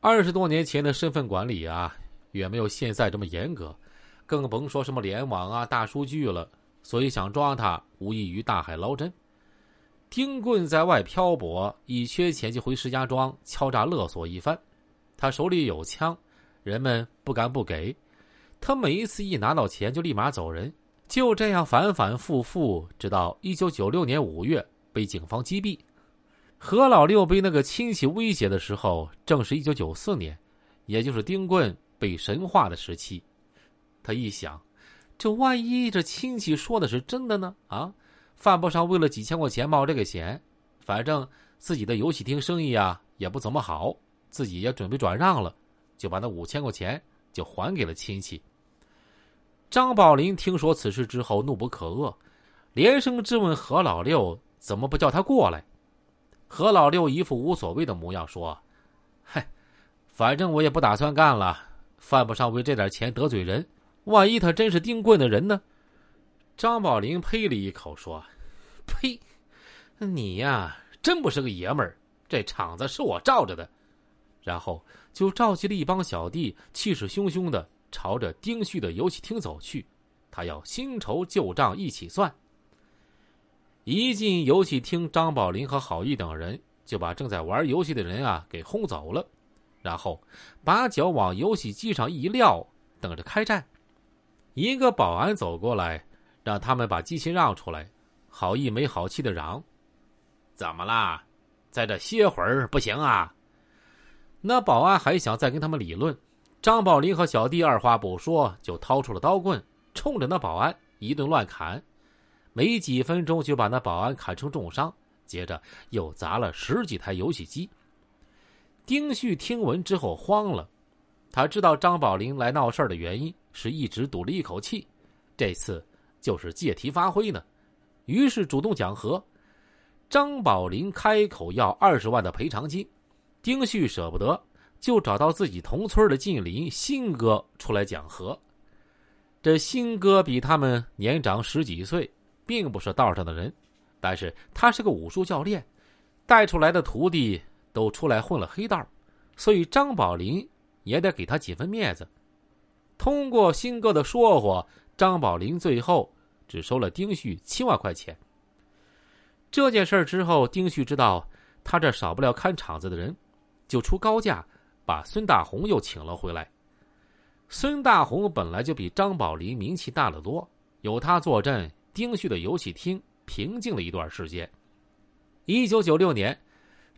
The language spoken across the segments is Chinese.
二十多年前的身份管理啊，远没有现在这么严格，更甭说什么联网啊、大数据了。所以想抓他，无异于大海捞针。丁棍在外漂泊，一缺钱就回石家庄敲诈勒索一番。他手里有枪，人们不敢不给。他每一次一拿到钱就立马走人，就这样反反复复，直到一九九六年五月被警方击毙。何老六被那个亲戚威胁的时候，正是一九九四年，也就是丁棍被神化的时期。他一想，这万一这亲戚说的是真的呢？啊，犯不上为了几千块钱冒这个险。反正自己的游戏厅生意啊也不怎么好，自己也准备转让了，就把那五千块钱就还给了亲戚。张宝林听说此事之后，怒不可遏，连声质问何老六怎么不叫他过来。何老六一副无所谓的模样，说：“嗨，反正我也不打算干了，犯不上为这点钱得罪人。万一他真是丁棍的人呢？”张宝林呸了一口，说：“呸，你呀，真不是个爷们儿！这场子是我罩着的。”然后就召集了一帮小弟，气势汹汹的朝着丁旭的游戏厅走去，他要新仇旧账一起算。一进游戏厅，张宝林和郝毅等人就把正在玩游戏的人啊给轰走了，然后把脚往游戏机上一撂，等着开战。一个保安走过来，让他们把机器让出来。郝毅没好气的嚷：“怎么啦？在这歇会儿不行啊？”那保安还想再跟他们理论，张宝林和小弟二话不说就掏出了刀棍，冲着那保安一顿乱砍。没几分钟就把那保安砍成重伤，接着又砸了十几台游戏机。丁旭听闻之后慌了，他知道张宝林来闹事的原因是一直赌了一口气，这次就是借题发挥呢，于是主动讲和。张宝林开口要二十万的赔偿金，丁旭舍不得，就找到自己同村的近邻新哥出来讲和。这新哥比他们年长十几岁。并不是道上的人，但是他是个武术教练，带出来的徒弟都出来混了黑道，所以张宝林也得给他几分面子。通过新哥的说话，张宝林最后只收了丁旭七万块钱。这件事之后，丁旭知道他这少不了看场子的人，就出高价把孙大红又请了回来。孙大红本来就比张宝林名气大得多，有他坐镇。丁旭的游戏厅平静了一段时间。一九九六年，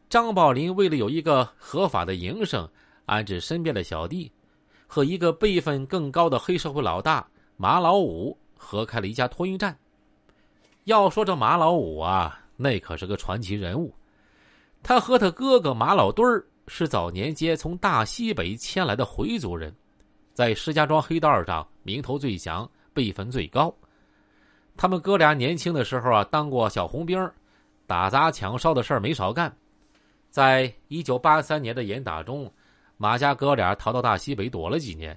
张宝林为了有一个合法的营生，安置身边的小弟，和一个辈分更高的黑社会老大马老五合开了一家托运站。要说这马老五啊，那可是个传奇人物。他和他哥哥马老墩儿是早年间从大西北迁来的回族人，在石家庄黑道上名头最响，辈分最高。他们哥俩年轻的时候啊，当过小红兵，打砸抢烧的事儿没少干。在一九八三年的严打中，马家哥俩逃到大西北躲了几年，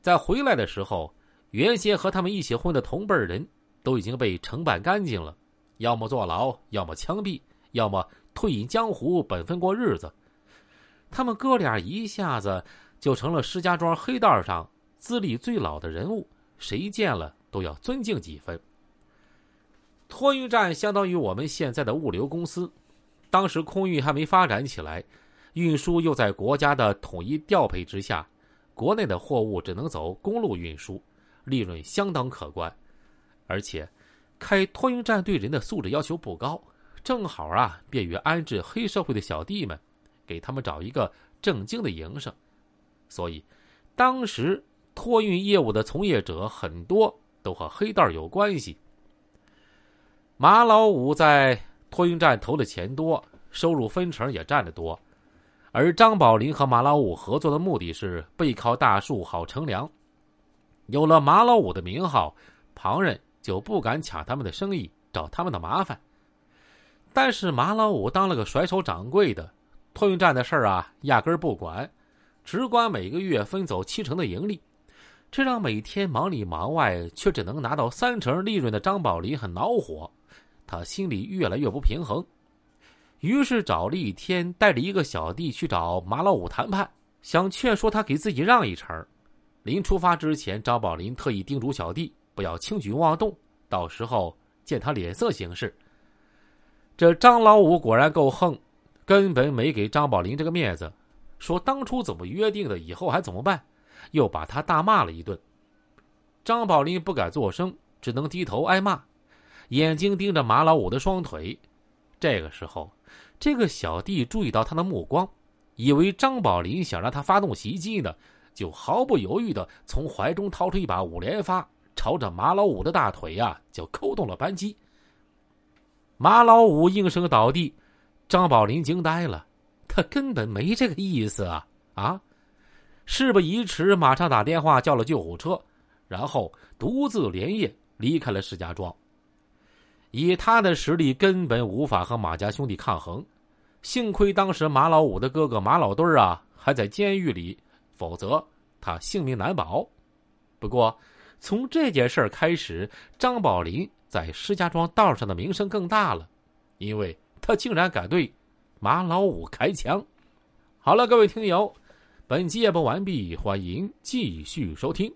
在回来的时候，原先和他们一起混的同辈人都已经被惩办干净了，要么坐牢，要么枪毙，要么退隐江湖，本分过日子。他们哥俩一下子就成了石家庄黑道上资历最老的人物，谁见了都要尊敬几分。托运站相当于我们现在的物流公司，当时空运还没发展起来，运输又在国家的统一调配之下，国内的货物只能走公路运输，利润相当可观。而且，开托运站对人的素质要求不高，正好啊，便于安置黑社会的小弟们，给他们找一个正经的营生。所以，当时托运业务的从业者很多都和黑道有关系。马老五在托运站投的钱多，收入分成也占得多，而张宝林和马老五合作的目的是背靠大树好乘凉。有了马老五的名号，旁人就不敢抢他们的生意，找他们的麻烦。但是马老五当了个甩手掌柜的，托运站的事儿啊，压根儿不管，只管每个月分走七成的盈利，这让每天忙里忙外却只能拿到三成利润的张宝林很恼火。他心里越来越不平衡，于是找了一天，带着一个小弟去找马老五谈判，想劝说他给自己让一茬临出发之前，张宝林特意叮嘱小弟不要轻举妄动，到时候见他脸色行事。这张老五果然够横，根本没给张宝林这个面子，说当初怎么约定的，以后还怎么办，又把他大骂了一顿。张宝林不敢作声，只能低头挨骂，眼睛盯着马老五的双腿。这个时候，这个小弟注意到他的目光。以为张宝林想让他发动袭击呢，就毫不犹豫的从怀中掏出一把五连发，朝着马老五的大腿呀就扣动了扳机。马老五应声倒地，张宝林惊呆了，他根本没这个意思啊啊！事不宜迟，马上打电话叫了救护车，然后独自连夜离开了石家庄。以他的实力，根本无法和马家兄弟抗衡。幸亏当时马老五的哥哥马老墩儿啊还在监狱里，否则他性命难保。不过，从这件事儿开始，张宝林在石家庄道上的名声更大了，因为他竟然敢对马老五开枪。好了，各位听友，本集演播完毕，欢迎继续收听。